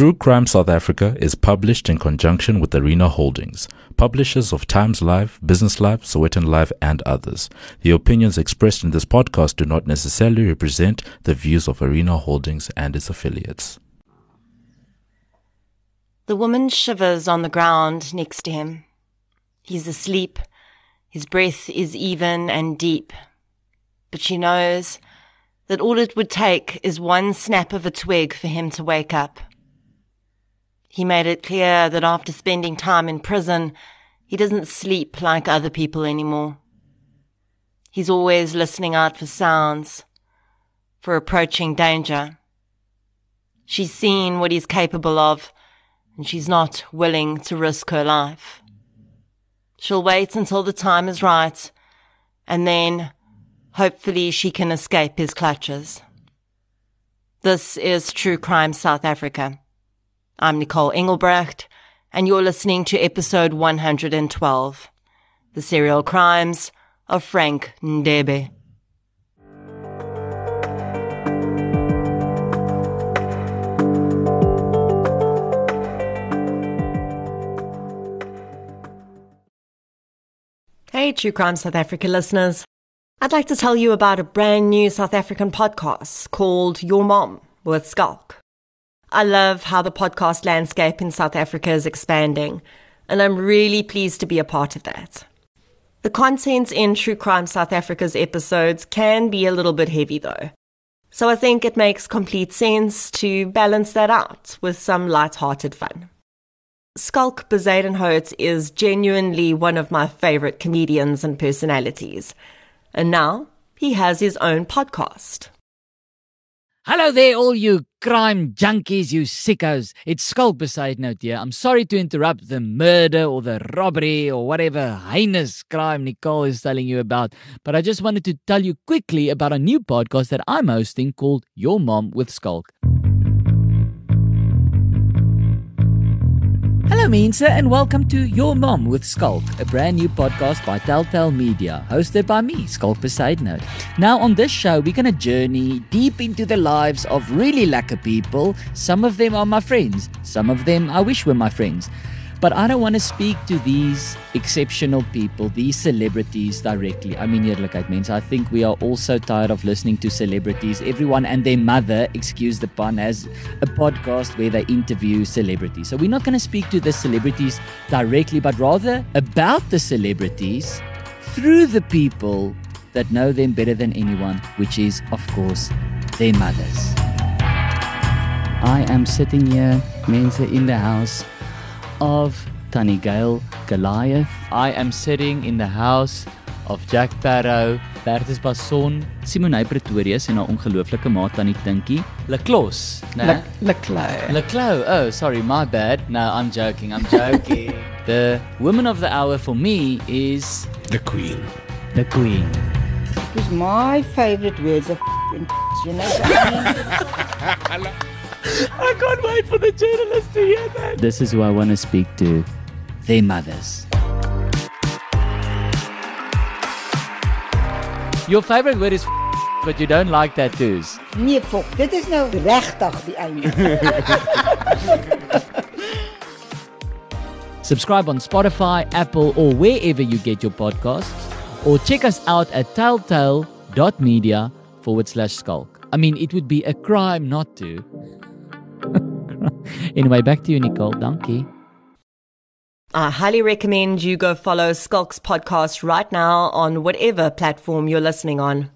True Crime South Africa is published in conjunction with Arena Holdings, publishers of Times Live, Business Live, Sowetan Live, and others. The opinions expressed in this podcast do not necessarily represent the views of Arena Holdings and its affiliates. The woman shivers on the ground next to him. He's asleep. His breath is even and deep. But she knows that all it would take is one snap of a twig for him to wake up. He made it clear that after spending time in prison, he doesn't sleep like other people anymore. He's always listening out for sounds, for approaching danger. She's seen what he's capable of, and she's not willing to risk her life. She'll wait until the time is right, and then hopefully she can escape his clutches. This is True Crime South Africa. I'm Nicole Engelbrecht, and you're listening to episode 112 The Serial Crimes of Frank Ndebe. Hey, True Crime South Africa listeners. I'd like to tell you about a brand new South African podcast called Your Mom with Schalk. I love how the podcast landscape in South Africa is expanding, and I'm really pleased to be a part of that. The content in True Crime South Africa's episodes can be a little bit heavy though. So I think it makes complete sense to balance that out with some light-hearted fun. Schalk Bezuidenhout is genuinely one of my favorite comedians and personalities. And now he has his own podcast. Hello there, all you crime junkies, you sickos. It's Schalk Bezuidenhout here. I'm sorry to interrupt the murder or the robbery or whatever heinous crime Nicole is telling you about, but I just wanted to tell you quickly about a new podcast that I'm hosting called Your Mom with Schalk. Hello, mense, and welcome to Your Mom with Schalk, a brand new podcast by Telltale Media, hosted by me, Schalk Bezuidenhout. Now, on this show, we're going to journey deep into the lives of really lekker people. Some of them are my friends, some of them I wish were my friends. But I don't want to speak to these exceptional people, these celebrities directly. I mean, eerlikheid mense, I think we are also tired of listening to celebrities. Everyone and their mother, excuse the pun, has a podcast where they interview celebrities. So we're not going to speak to the celebrities directly, but rather about the celebrities through the people that know them better than anyone, which is, of course, their mothers. I am sitting here, mense, in the house of Tanny Gail Goliath. I am sitting in the house of Jack Parow, Bertus Bason, Simone Pretorius en haar ongelooflike maat Tannie Tinkie, Leclos, né? Leclerc. Leclos. Oh, sorry, my bad. No, I'm joking. I'm joking. the woman of the hour for me is The Queen. the Queen. Because my favorite words are f***ing you know what I mean? I can't wait for the journalists to hear that. This is who I want to speak to. Their mothers. Your favorite word is f- but you don't like tattoos. Nee, fok, dit is nou regtig die einde. Subscribe on Spotify, Apple, or wherever you get your podcasts. Or check us out at telltale.media forward slash skulk. I mean, it would be a crime not to. anyway, back to you, Nicole. Dankie. I highly recommend you go follow Schalk's podcast right now on whatever platform you're listening on.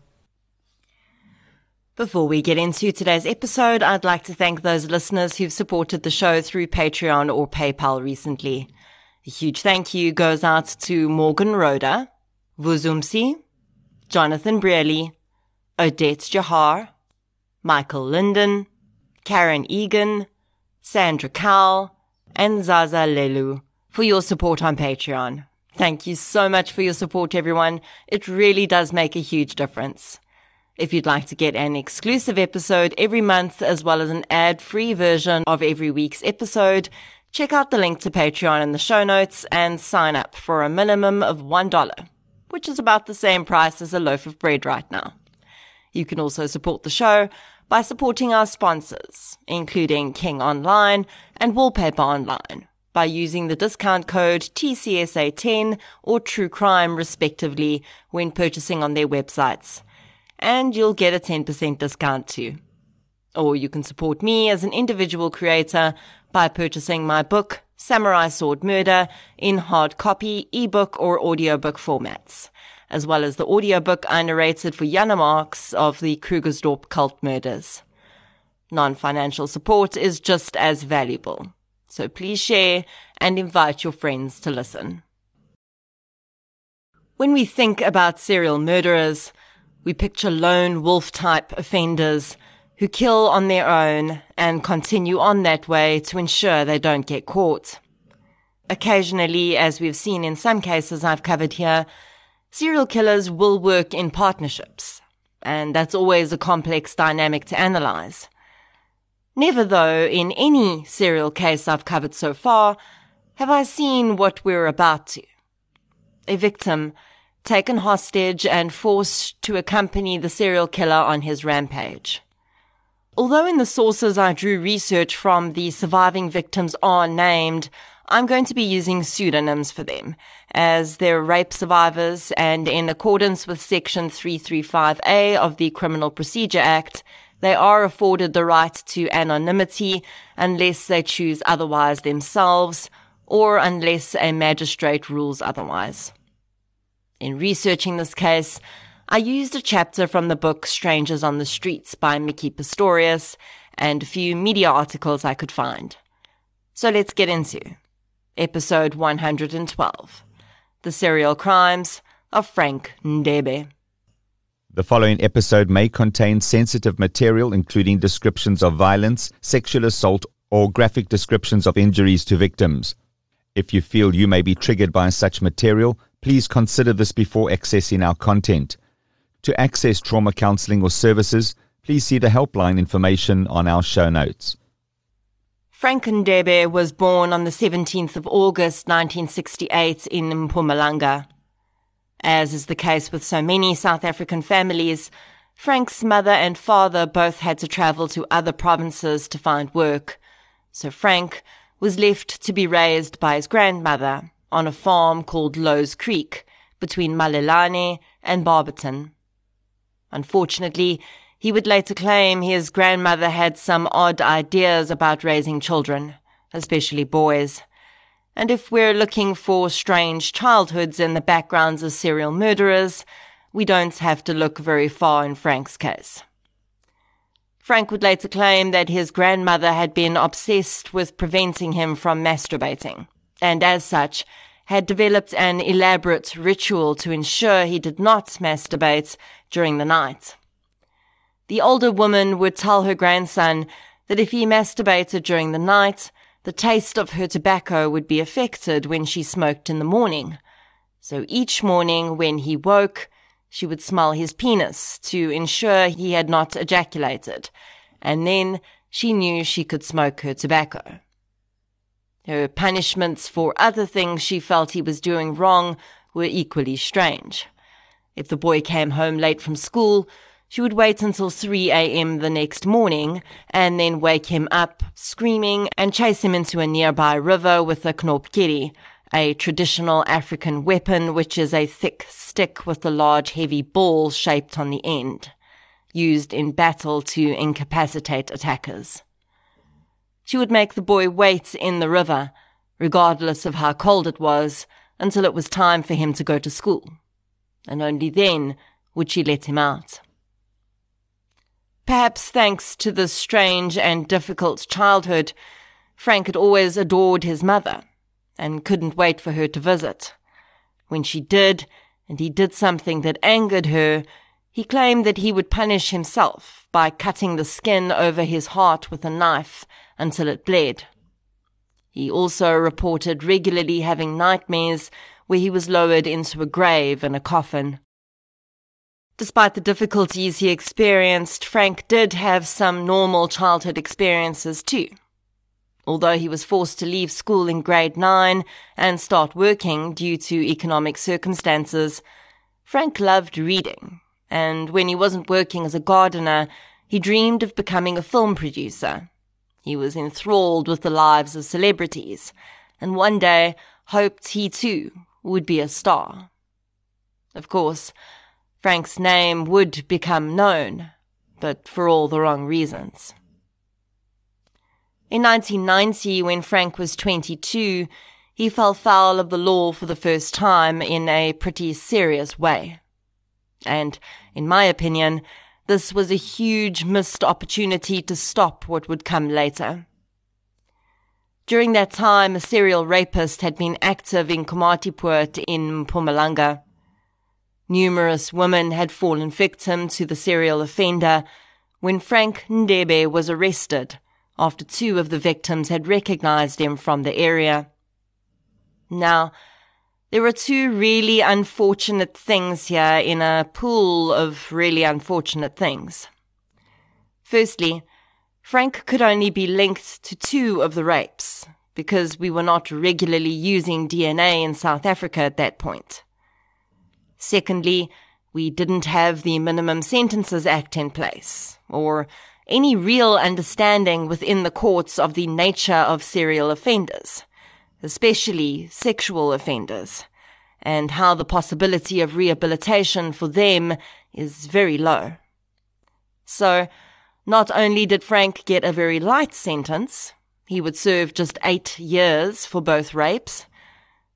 Before we get into today's episode, I'd like to thank those listeners who've supported the show through Patreon or PayPal recently. A huge thank you goes out to Morgan Rhoda, Vuzumsi, Jonathan Brearley, Odette Jahar, Michael Linden, Karen Egan, Sandra Cowell, and Zaza Lelu for your support on Patreon. Thank you so much for your support, everyone. It really does make a huge difference. If you'd like to get an exclusive episode every month as well as an ad-free version of every week's episode, check out the link to Patreon in the show notes and sign up for a minimum of $1, which is about the same price as a loaf of bread right now. You can also support the show by supporting our sponsors, including King Online and Wallpaper Online, by using the discount code TCSA10 or True Crime respectively when purchasing on their websites. And you'll get a 10% discount too. Or you can support me as an individual creator by purchasing my book, Samurai Sword Murder, in hard copy, ebook, or audiobook formats, as well as the audiobook I narrated for Jana Marx of the Krugersdorp cult murders. Non-financial support is just as valuable. So please share and invite your friends to listen. When we think about serial murderers, we picture lone wolf type offenders who kill on their own and continue on that way to ensure they don't get caught. Occasionally, as we've seen in some cases I've covered here, serial killers will work in partnerships, and that's always a complex dynamic to analyze. Never, though, in any serial case I've covered so far, have I seen what we're about to. A victim taken hostage and forced to accompany the serial killer on his rampage. Although in the sources I drew research from, the surviving victims are named, I'm going to be using pseudonyms for them, as they're rape survivors and in accordance with section 335A of the Criminal Procedure Act, they are afforded the right to anonymity unless they choose otherwise themselves or unless a magistrate rules otherwise. In researching this case, I used a chapter from the book Strangers on the Streets by Micki Pistorius and a few media articles I could find. So let's get into episode 112 The Serial Crimes of Frank Ndebe. The following episode may contain sensitive material, including descriptions of violence, sexual assault, or graphic descriptions of injuries to victims. If you feel you may be triggered by such material, please consider this before accessing our content. To access trauma counseling or services, please see the helpline information on our show notes. Frank Ndebe was born on the 17th of August 1968 in Mpumalanga. As is the case with so many South African families, Frank's mother and father both had to travel to other provinces to find work. So Frank was left to be raised by his grandmother on a farm called Louw's Creek between Malelane and Barberton. Unfortunately, he would later claim his grandmother had some odd ideas about raising children, especially boys. And if we're looking for strange childhoods in the backgrounds of serial murderers, we don't have to look very far in Frank's case. Frank would later claim that his grandmother had been obsessed with preventing him from masturbating, and as such, had developed an elaborate ritual to ensure he did not masturbate during the night. The older woman would tell her grandson that if he masturbated during the night, the taste of her tobacco would be affected when she smoked in the morning. So each morning when he woke, she would smell his penis to ensure he had not ejaculated, and then she knew she could smoke her tobacco. Her punishments for other things she felt he was doing wrong were equally strange. If the boy came home late from school, she would wait until 3 a.m. the next morning and then wake him up screaming and chase him into a nearby river with a knobkerrie, a traditional African weapon which is a thick stick with a large heavy ball shaped on the end, used in battle to incapacitate attackers. She would make the boy wait in the river, regardless of how cold it was, until it was time for him to go to school. And only then would she let him out. Perhaps thanks to this strange and difficult childhood, Frank had always adored his mother and couldn't wait for her to visit. When she did, and he did something that angered her, he claimed that he would punish himself by cutting the skin over his heart with a knife until it bled. He also reported regularly having nightmares where he was lowered into a grave in a coffin. Despite the difficulties he experienced, Frank did have some normal childhood experiences too. Although he was forced to leave school in grade 9 and start working due to economic circumstances, Frank loved reading, and when he wasn't working as a gardener, he dreamed of becoming a film producer. He was enthralled with the lives of celebrities, and one day hoped he too would be a star. Of course, Frank's name would become known, but for all the wrong reasons. In 1990, when Frank was 22, he fell foul of the law for the first time in a pretty serious way. And, in my opinion, this was a huge missed opportunity to stop what would come later. During that time, a serial rapist had been active in Komatipoort in Mpumalanga. Numerous women had fallen victim to the serial offender when Frank Ndebe was arrested after two of the victims had recognized him from the area. Now, there are two really unfortunate things here in a pool of really unfortunate things. Firstly, Frank could only be linked to two of the rapes because we were not regularly using DNA in South Africa at that point. Secondly, we didn't have the Minimum Sentences Act in place, or any real understanding within the courts of the nature of serial offenders, especially sexual offenders, and how the possibility of rehabilitation for them is very low. So, not only did Frank get a very light sentence, he would serve just eight years for both rapes,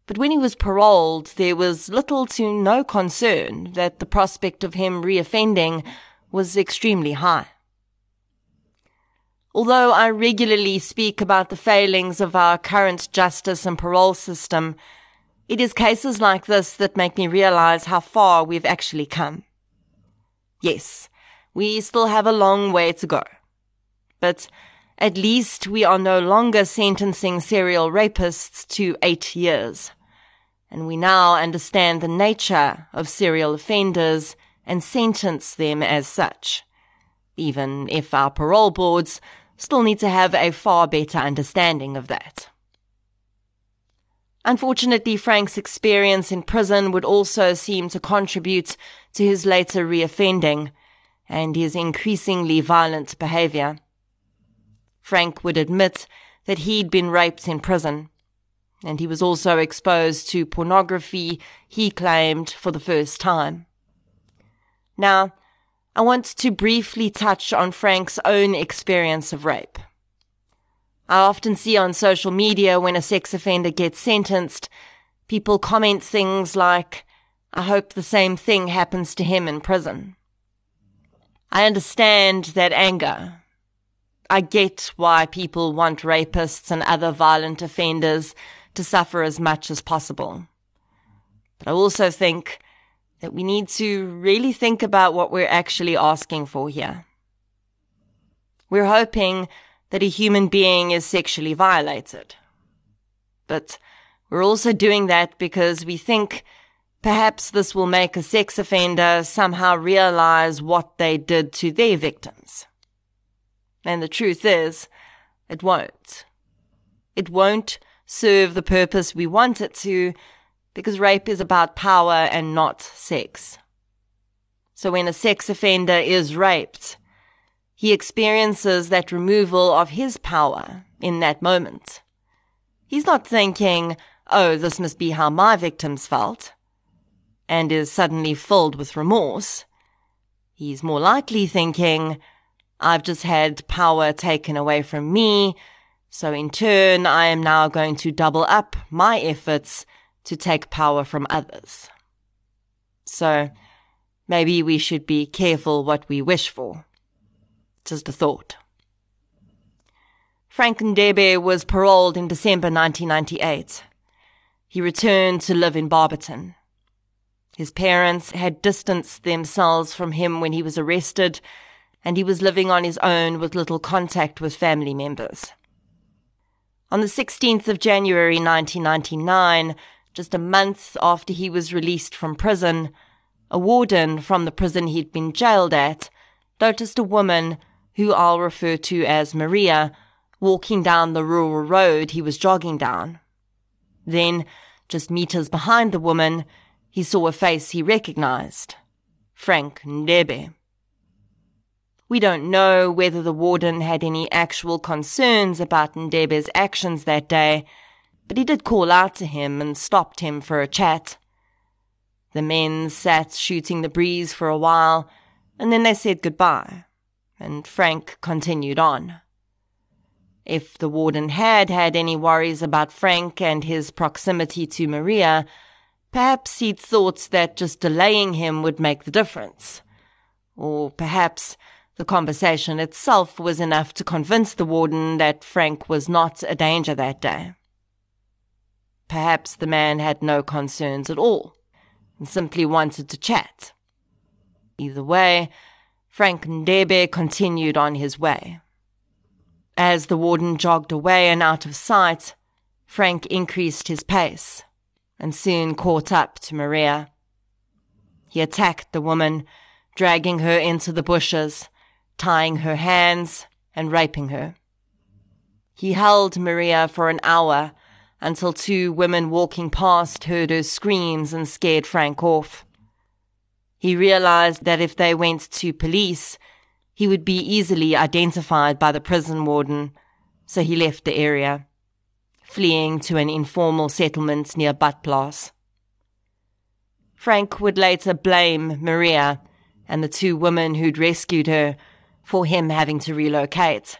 but when he was paroled, there was little to no concern that the prospect of him reoffending was extremely high. Although I regularly speak about the failings of our current justice and parole system, it is cases like this that make me realize how far we've actually come. Yes, we still have a long way to go. But at least we are no longer sentencing serial rapists to eight years. And we now understand the nature of serial offenders and sentence them as such even if our parole boards still need to have a far better understanding of that. Unfortunately, Frank's experience in prison would also seem to contribute to his later reoffending and his increasingly violent behavior. Frank would admit that he'd been raped in prison, and he was also exposed to pornography, he claimed, for the first time. Now, I want to briefly touch on Frank's own experience of rape. I often see on social media when a sex offender gets sentenced, people comment things like, I hope the same thing happens to him in prison. I understand that anger. I get why people want rapists and other violent offenders to suffer as much as possible. But I also think that we need to really think about what we're actually asking for here. We're hoping that a human being is sexually violated. But we're also doing that because we think perhaps this will make a sex offender somehow realize what they did to their victims. And the truth is, it won't. It won't serve the purpose we want it to because rape is about power and not sex. So when a sex offender is raped, he experiences that removal of his power in that moment. He's not thinking, oh, this must be how my victims felt, and is suddenly filled with remorse. He's more likely thinking, I've just had power taken away from me, so in turn I am now going to double up my efforts to take power from others. So maybe we should be careful what we wish for. Just a thought. Frank Ndebe was paroled in December 1998. He returned to live in Barberton. His parents had distanced themselves from him when he was arrested, and he was living on his own with little contact with family members. On the 16th of January 1999, just a month after he was released from prison, a warden from the prison he'd been jailed at noticed a woman, who I'll refer to as Maria, walking down the rural road he was jogging down. Then, just meters behind the woman, he saw a face he recognized. Frank Ndebe. We don't know whether the warden had any actual concerns about Ndebe's actions that day, but he did call out to him and stopped him for a chat. The men sat shooting the breeze for a while, and then they said goodbye, and Frank continued on. If the warden had had any worries about Frank and his proximity to Maria, perhaps he'd thought that just delaying him would make the difference. Or perhaps the conversation itself was enough to convince the warden that Frank was not a danger that day. Perhaps the man had no concerns at all and simply wanted to chat. Either way, Frank Ndebe continued on his way. As the warden jogged away and out of sight, Frank increased his pace and soon caught up to Maria. He attacked the woman, dragging her into the bushes tying her hands and raping her. He held Maria for an hour until two women walking past heard her screams and scared Frank off. He realized that if they went to police, he would be easily identified by the prison warden, so he left the area, fleeing to an informal settlement near Badplaas. Frank would later blame Maria and the two women who'd rescued her for him having to relocate.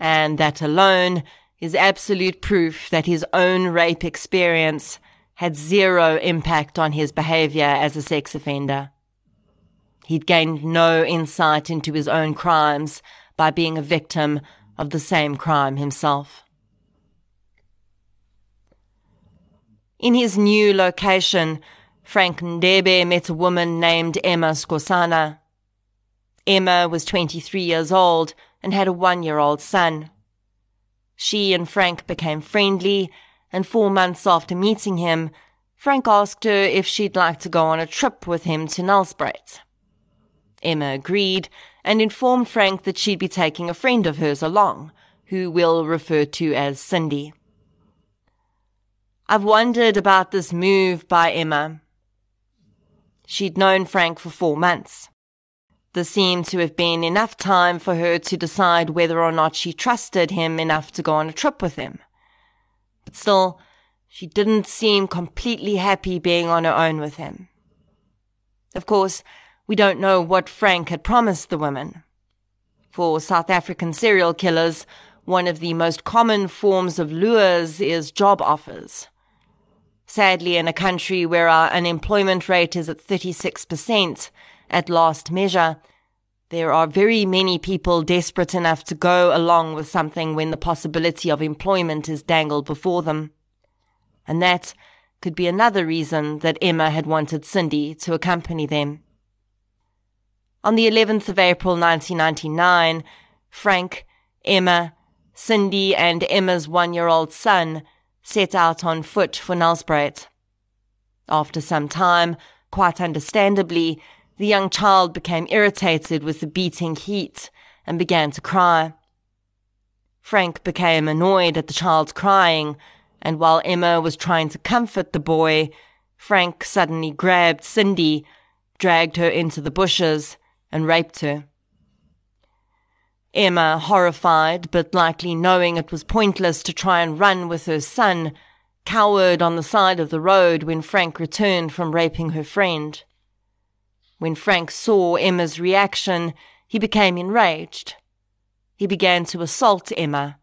And that alone is absolute proof that his own rape experience had zero impact on his behavior as a sex offender. He'd gained no insight into his own crimes by being a victim of the same crime himself. In his new location, Frank Ndebe met a woman named Emma Skosana. Emma was 23 years old and had a one year old son. She and Frank became friendly, and four months after meeting him, Frank asked her if she'd like to go on a trip with him to Nelspruit. Emma agreed and informed Frank that she'd be taking a friend of hers along, who we'll refer to as Cindy. I've wondered about this move by Emma. She'd known Frank for four months. There seemed to have been enough time for her to decide whether or not she trusted him enough to go on a trip with him. But still, she didn't seem completely happy being on her own with him. Of course, we don't know what Frank had promised the women. For South African serial killers, one of the most common forms of lures is job offers. Sadly, in a country where our unemployment rate is at 36%, at last measure, there are very many people desperate enough to go along with something when the possibility of employment is dangled before them. And that could be another reason that Emma had wanted Cindy to accompany them. On the 11th of April 1999, Frank, Emma, Cindy, and Emma's one year old son set out on foot for Nelspruit. After some time, quite understandably, the young child became irritated with the beating heat and began to cry. Frank became annoyed at the child's crying, and while Emma was trying to comfort the boy, Frank suddenly grabbed Cindy, dragged her into the bushes, and raped her. Emma, horrified, but likely knowing it was pointless to try and run with her son, cowered on the side of the road when Frank returned from raping her friend. When Frank saw Emma's reaction, he became enraged. He began to assault Emma,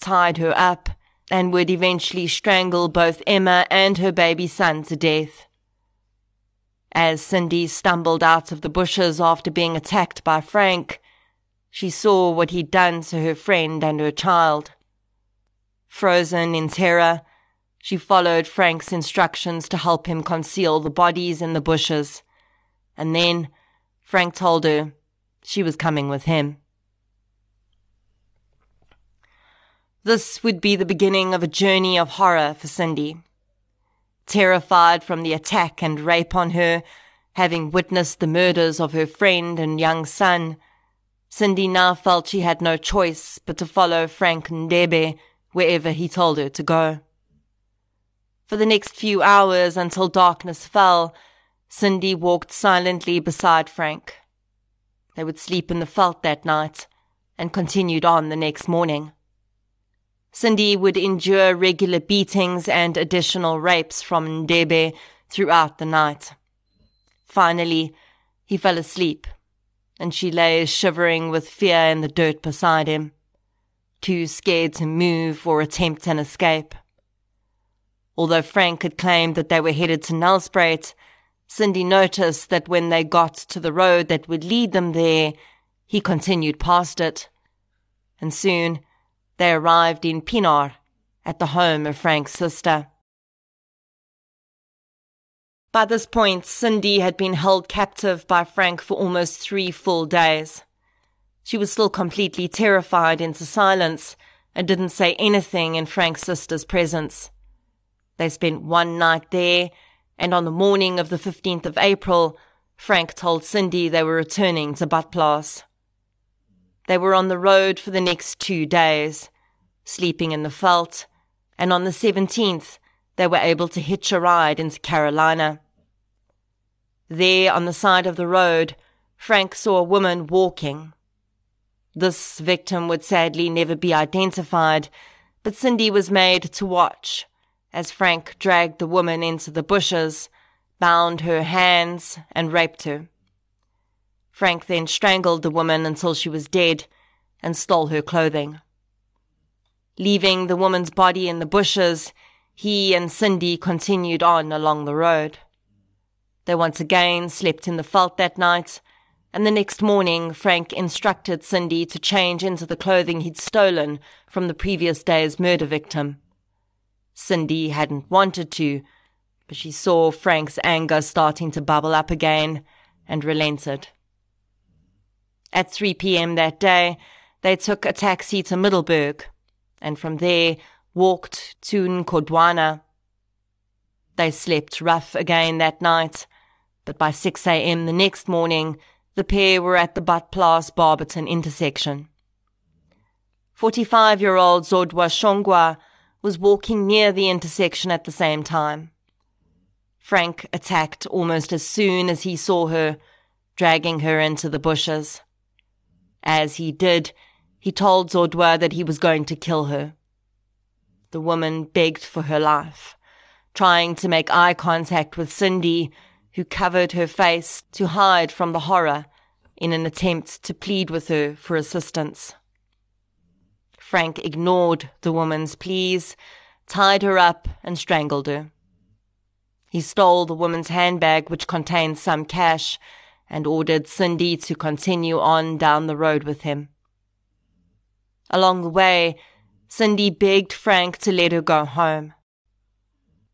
tied her up, and would eventually strangle both Emma and her baby son to death. As Cindy stumbled out of the bushes after being attacked by Frank, she saw what he'd done to her friend and her child. Frozen in terror, she followed Frank's instructions to help him conceal the bodies in the bushes and then Frank told her she was coming with him. This would be the beginning of a journey of horror for Cindy. Terrified from the attack and rape on her, having witnessed the murders of her friend and young son, Cindy now felt she had no choice but to follow Frank Ndebe wherever he told her to go. For the next few hours until darkness fell, Cindy walked silently beside Frank. They would sleep in the veld that night and continued on the next morning. Cindy would endure regular beatings and additional rapes from Ndebe throughout the night. Finally, he fell asleep, and she lay shivering with fear in the dirt beside him, too scared to move or attempt an escape. Although Frank had claimed that they were headed to Nelspruit, Cindy noticed that when they got to the road that would lead them there, he continued past it. And soon they arrived in Pienaar, at the home of Frank's sister. By this point, Cindy had been held captive by Frank for almost three full days. She was still completely terrified into silence and didn't say anything in Frank's sister's presence. They spent one night there and on the morning of the 15th of April, Frank told Cindy they were returning to Badplaas. They were on the road for the next two days, sleeping in the veld, and on the 17th, they were able to hitch a ride into Carolina. There, on the side of the road, Frank saw a woman walking. This victim would sadly never be identified, but Cindy was made to watch as Frank dragged the woman into the bushes, bound her hands, and raped her. Frank then strangled the woman until she was dead and stole her clothing. Leaving the woman's body in the bushes, he and Cindy continued on along the road. They once again slept in the veld that night, and the next morning Frank instructed Cindy to change into the clothing he'd stolen from the previous day's murder victim. Cindy hadn't wanted to, but she saw Frank's anger starting to bubble up again and relented. At 3 p.m. that day, they took a taxi to Middelburg and from there walked to Ngodwana. They slept rough again that night, but by 6 a.m. the next morning, the pair were at the Badplaas Barberton intersection. 45 year old Zodwa Shongwe was walking near the intersection at the same time. Frank attacked almost as soon as he saw her, dragging her into the bushes. As he did, he told Zodwa that he was going to kill her. The woman begged for her life, trying to make eye contact with Cindy, who covered her face to hide from the horror in an attempt to plead with her for assistance. Frank ignored the woman's pleas, tied her up, and strangled her. He stole the woman's handbag, which contained some cash, and ordered Cindy to continue on down the road with him. Along the way, Cindy begged Frank to let her go home.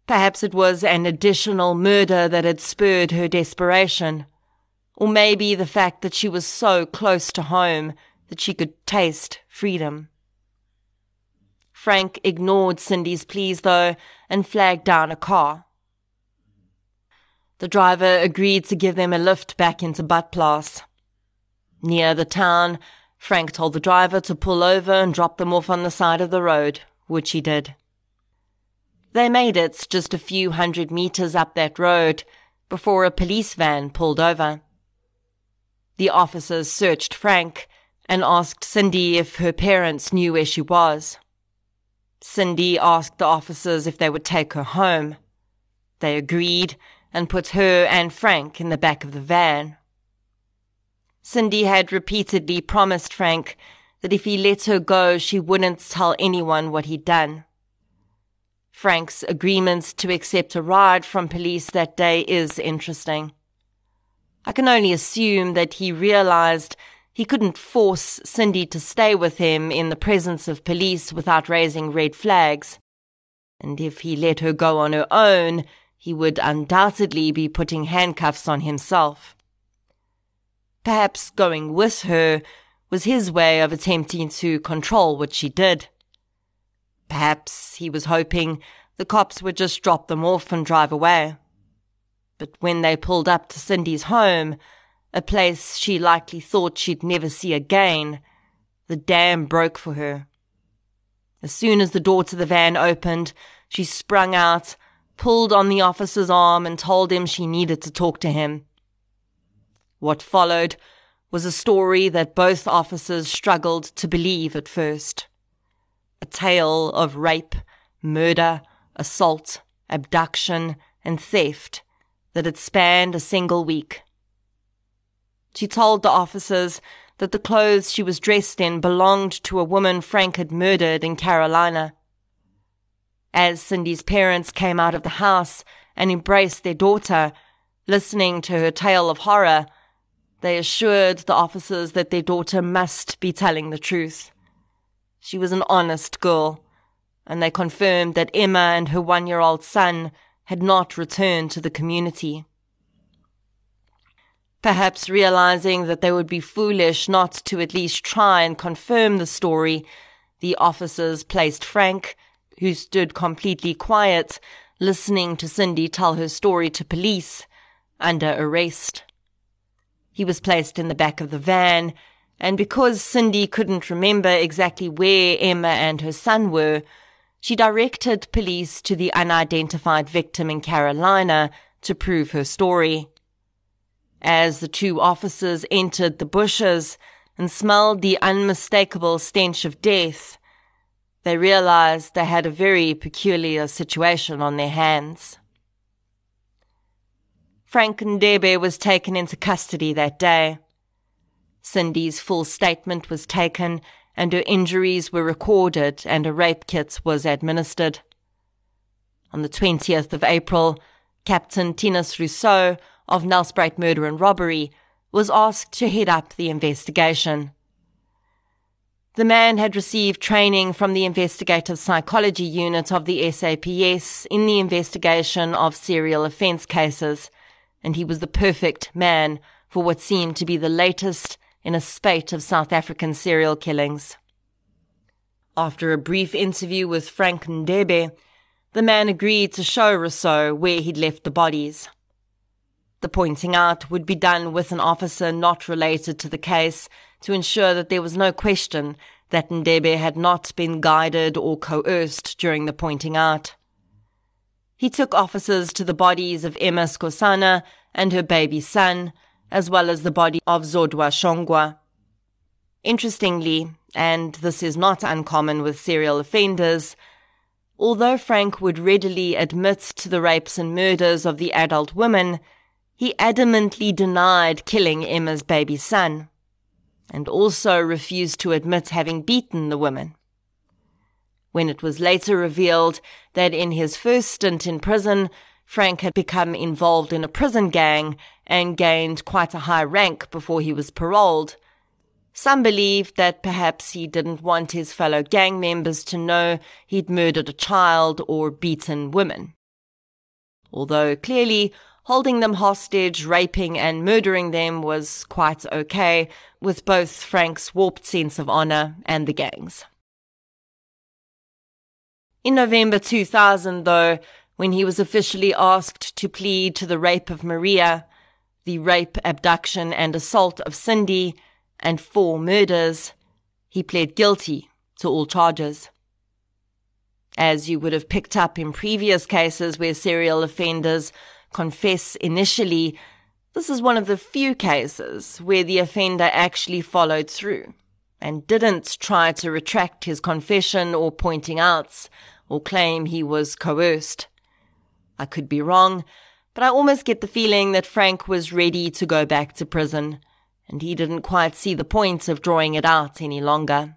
Perhaps it was an additional murder that had spurred her desperation, or maybe the fact that she was so close to home that she could taste freedom. Frank ignored Cindy's pleas, though, and flagged down a car. The driver agreed to give them a lift back into Badplaas. Near the town, Frank told the driver to pull over and drop them off on the side of the road, which he did. They made it just a few hundred meters up that road before a police van pulled over. The officers searched Frank and asked Cindy if her parents knew where she was. Cindy asked the officers if they would take her home. They agreed and put her and Frank in the back of the van. Cindy had repeatedly promised Frank that if he let her go, she wouldn't tell anyone what he'd done. Frank's agreement to accept a ride from police that day is interesting. I can only assume that he realized he couldn't force Cindy to stay with him in the presence of police without raising red flags. And if he let her go on her own, he would undoubtedly be putting handcuffs on himself. Perhaps going with her was his way of attempting to control what she did. Perhaps he was hoping the cops would just drop them off and drive away. But when they pulled up to Cindy's home, a place she likely thought she'd never see again, the dam broke for her. As soon as the door to the van opened, she sprung out, pulled on the officer's arm, and told him she needed to talk to him. What followed was a story that both officers struggled to believe at first. A tale of rape, murder, assault, abduction, and theft that had spanned a single week. She told the officers that the clothes she was dressed in belonged to a woman Frank had murdered in Carolina. As Cindy's parents came out of the house and embraced their daughter, listening to her tale of horror, they assured the officers that their daughter must be telling the truth. She was an honest girl, and they confirmed that Emma and her one year old son had not returned to the community. Perhaps realizing that they would be foolish not to at least try and confirm the story, the officers placed Frank, who stood completely quiet, listening to Cindy tell her story to police, under arrest. He was placed in the back of the van, and because Cindy couldn't remember exactly where Emma and her son were, she directed police to the unidentified victim in Carolina to prove her story. As the two officers entered the bushes and smelled the unmistakable stench of death, they realized they had a very peculiar situation on their hands. Frank Ndebe was taken into custody that day. Cindy's full statement was taken and her injuries were recorded and a rape kit was administered. On the 20th of April, Captain Tinus Rousseau of Nelspruit murder and robbery was asked to head up the investigation. The man had received training from the investigative psychology unit of the SAPS in the investigation of serial offence cases, and he was the perfect man for what seemed to be the latest in a spate of South African serial killings. After a brief interview with Frank Ndebe, the man agreed to show Rousseau where he'd left the bodies. The pointing out would be done with an officer not related to the case to ensure that there was no question that Ndebe had not been guided or coerced during the pointing out. He took officers to the bodies of Emma Skosana and her baby son, as well as the body of Zodwa Shongwe. Interestingly, and this is not uncommon with serial offenders, although Frank would readily admit to the rapes and murders of the adult women, he adamantly denied killing Emma's baby son, and also refused to admit having beaten the woman. When it was later revealed that in his first stint in prison, Frank had become involved in a prison gang and gained quite a high rank before he was paroled, some believed that perhaps he didn't want his fellow gang members to know he'd murdered a child or beaten women. Although clearly holding them hostage, raping and murdering them was quite okay with both Frank's warped sense of honor and the gang's. In November 2000, though, when he was officially asked to plead to the rape of Maria, the rape, abduction, and assault of Cindy, and four murders, he pled guilty to all charges. As you would have picked up in previous cases where serial offenders confess initially, this is one of the few cases where the offender actually followed through and didn't try to retract his confession or pointing outs or claim he was coerced. I could be wrong, but I almost get the feeling that Frank was ready to go back to prison, and he didn't quite see the point of drawing it out any longer.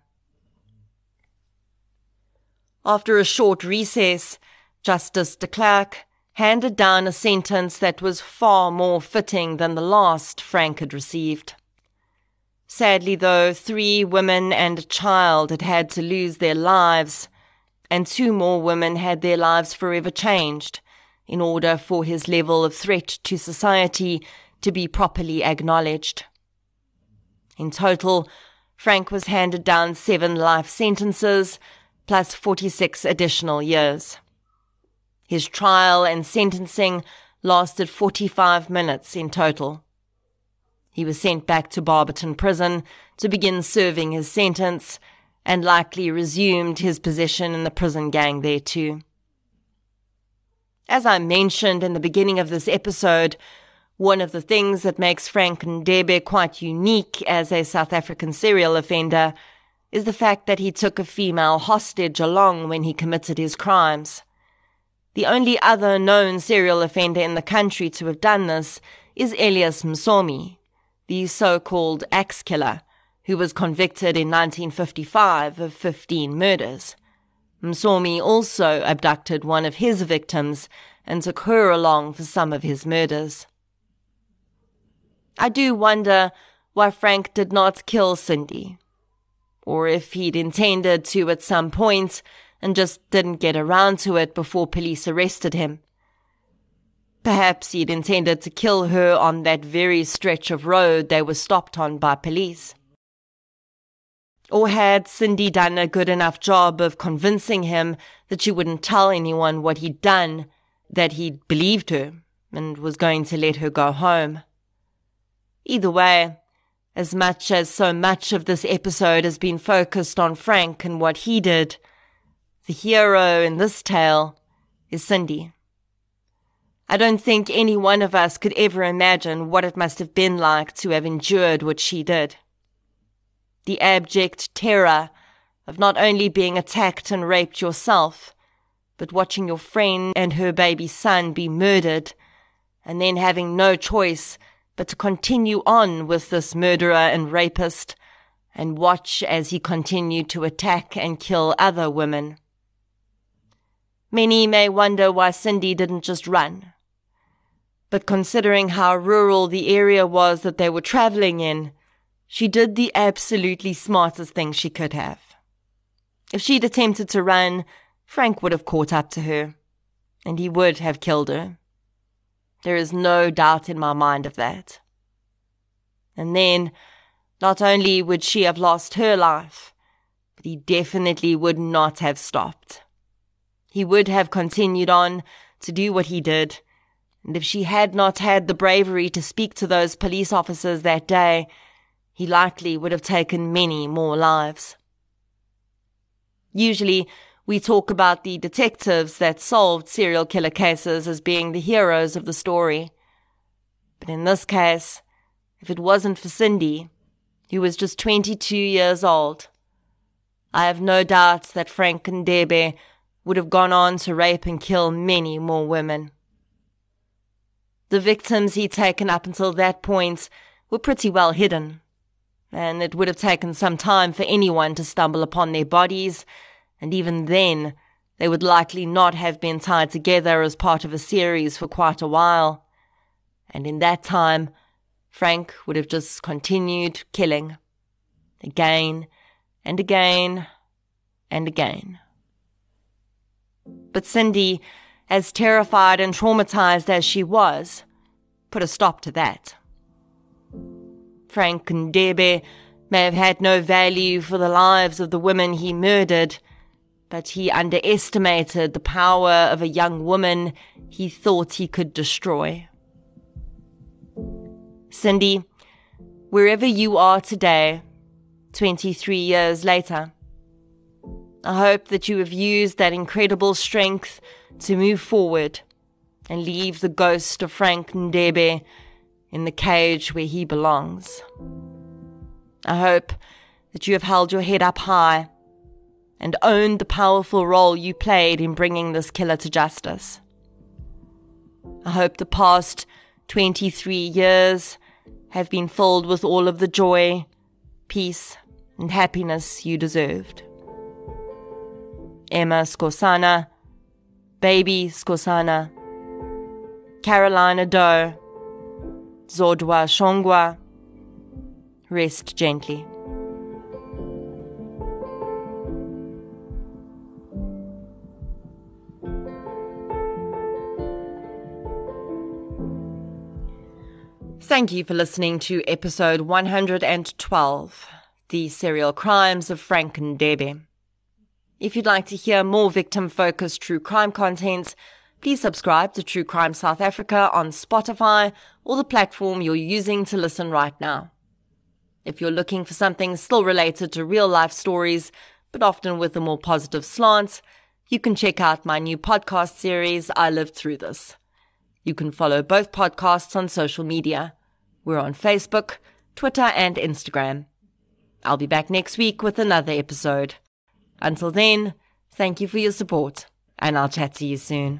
After a short recess, Justice de Klerk handed down a sentence that was far more fitting than the last Frank had received. Sadly, though, three women and a child had had to lose their lives, and two more women had their lives forever changed in order for his level of threat to society to be properly acknowledged. In total, Frank was handed down seven life sentences plus 46 additional years. His trial and sentencing lasted 45 minutes in total. He was sent back to Barberton prison to begin serving his sentence and likely resumed his position in the prison gang there too. As I mentioned in the beginning of this episode, One of the things that makes Frank Ndebe quite unique as a South African serial offender is the fact that he took a female hostage along when he committed his crimes. The only other known serial offender in the country to have done this is Elias Msomi, the so-called axe killer, who was convicted in 1955 of 15 murders. Msomi also abducted one of his victims and took her along for some of his murders. I do wonder why Frank did not kill Cindy, or if he'd intended to at some point and just didn't get around to it before police arrested him. Perhaps he'd intended to kill her on that very stretch of road they were stopped on by police. Or had Cindy done a good enough job of convincing him that she wouldn't tell anyone what he'd done, that he'd believed her and was going to let her go home? Either way, as much as so much of this episode has been focused on Frank and what he did, the hero in this tale is Cindy. I don't think any one of us could ever imagine what it must have been like to have endured what she did. The abject terror of not only being attacked and raped yourself, but watching your friend and her baby son be murdered, and then having no choice but to continue on with this murderer and rapist and watch as he continued to attack and kill other women. Many may wonder why Cindy didn't just run. But considering how rural the area was that they were traveling in, she did the absolutely smartest thing she could have. If she'd attempted to run, Frank would have caught up to her, and he would have killed her. There is no doubt in my mind of that. And then, not only would she have lost her life, but he definitely would not have stopped. He would have continued on to do what he did. And if she had not had the bravery to speak to those police officers that day, he likely would have taken many more lives. Usually, we talk about the detectives that solved serial killer cases as being the heroes of the story. But in this case, if it wasn't for Cindy, who was just 22 years old, I have no doubt that Frank Ndebe would have gone on to rape and kill many more women. The victims he'd taken up until that point were pretty well hidden, and it would have taken some time for anyone to stumble upon their bodies, and even then, they would likely not have been tied together as part of a series for quite a while. And in that time, Frank would have just continued killing. Again and again and again. But Cindy, as terrified and traumatized as she was, put a stop to that. Frank and Ndebe may have had no value for the lives of the women he murdered, but he underestimated the power of a young woman he thought he could destroy. Cindy, wherever you are today, 23 years later, I hope that you have used that incredible strength to move forward and leave the ghost of Frank Ndebe in the cage where he belongs. I hope that you have held your head up high and owned the powerful role you played in bringing this killer to justice. I hope the past 23 years have been filled with all of the joy, peace, and happiness you deserved. Emma Skosana, Baby Skosana, Carolina Doe, Zodwa Shongwe. Rest gently. Thank you for listening to episode 112 The Serial Crimes of Frank Ndebe. If you'd like to hear more victim focused true crime content, please subscribe to True Crime South Africa on Spotify or the platform you're using to listen right now. If you're looking for something still related to real life stories, but often with a more positive slant, you can check out my new podcast series, I Lived Through This. You can follow both podcasts on social media. We're on Facebook, Twitter, and Instagram. I'll be back next week with another episode. Until then, thank you for your support, and I'll chat to you soon.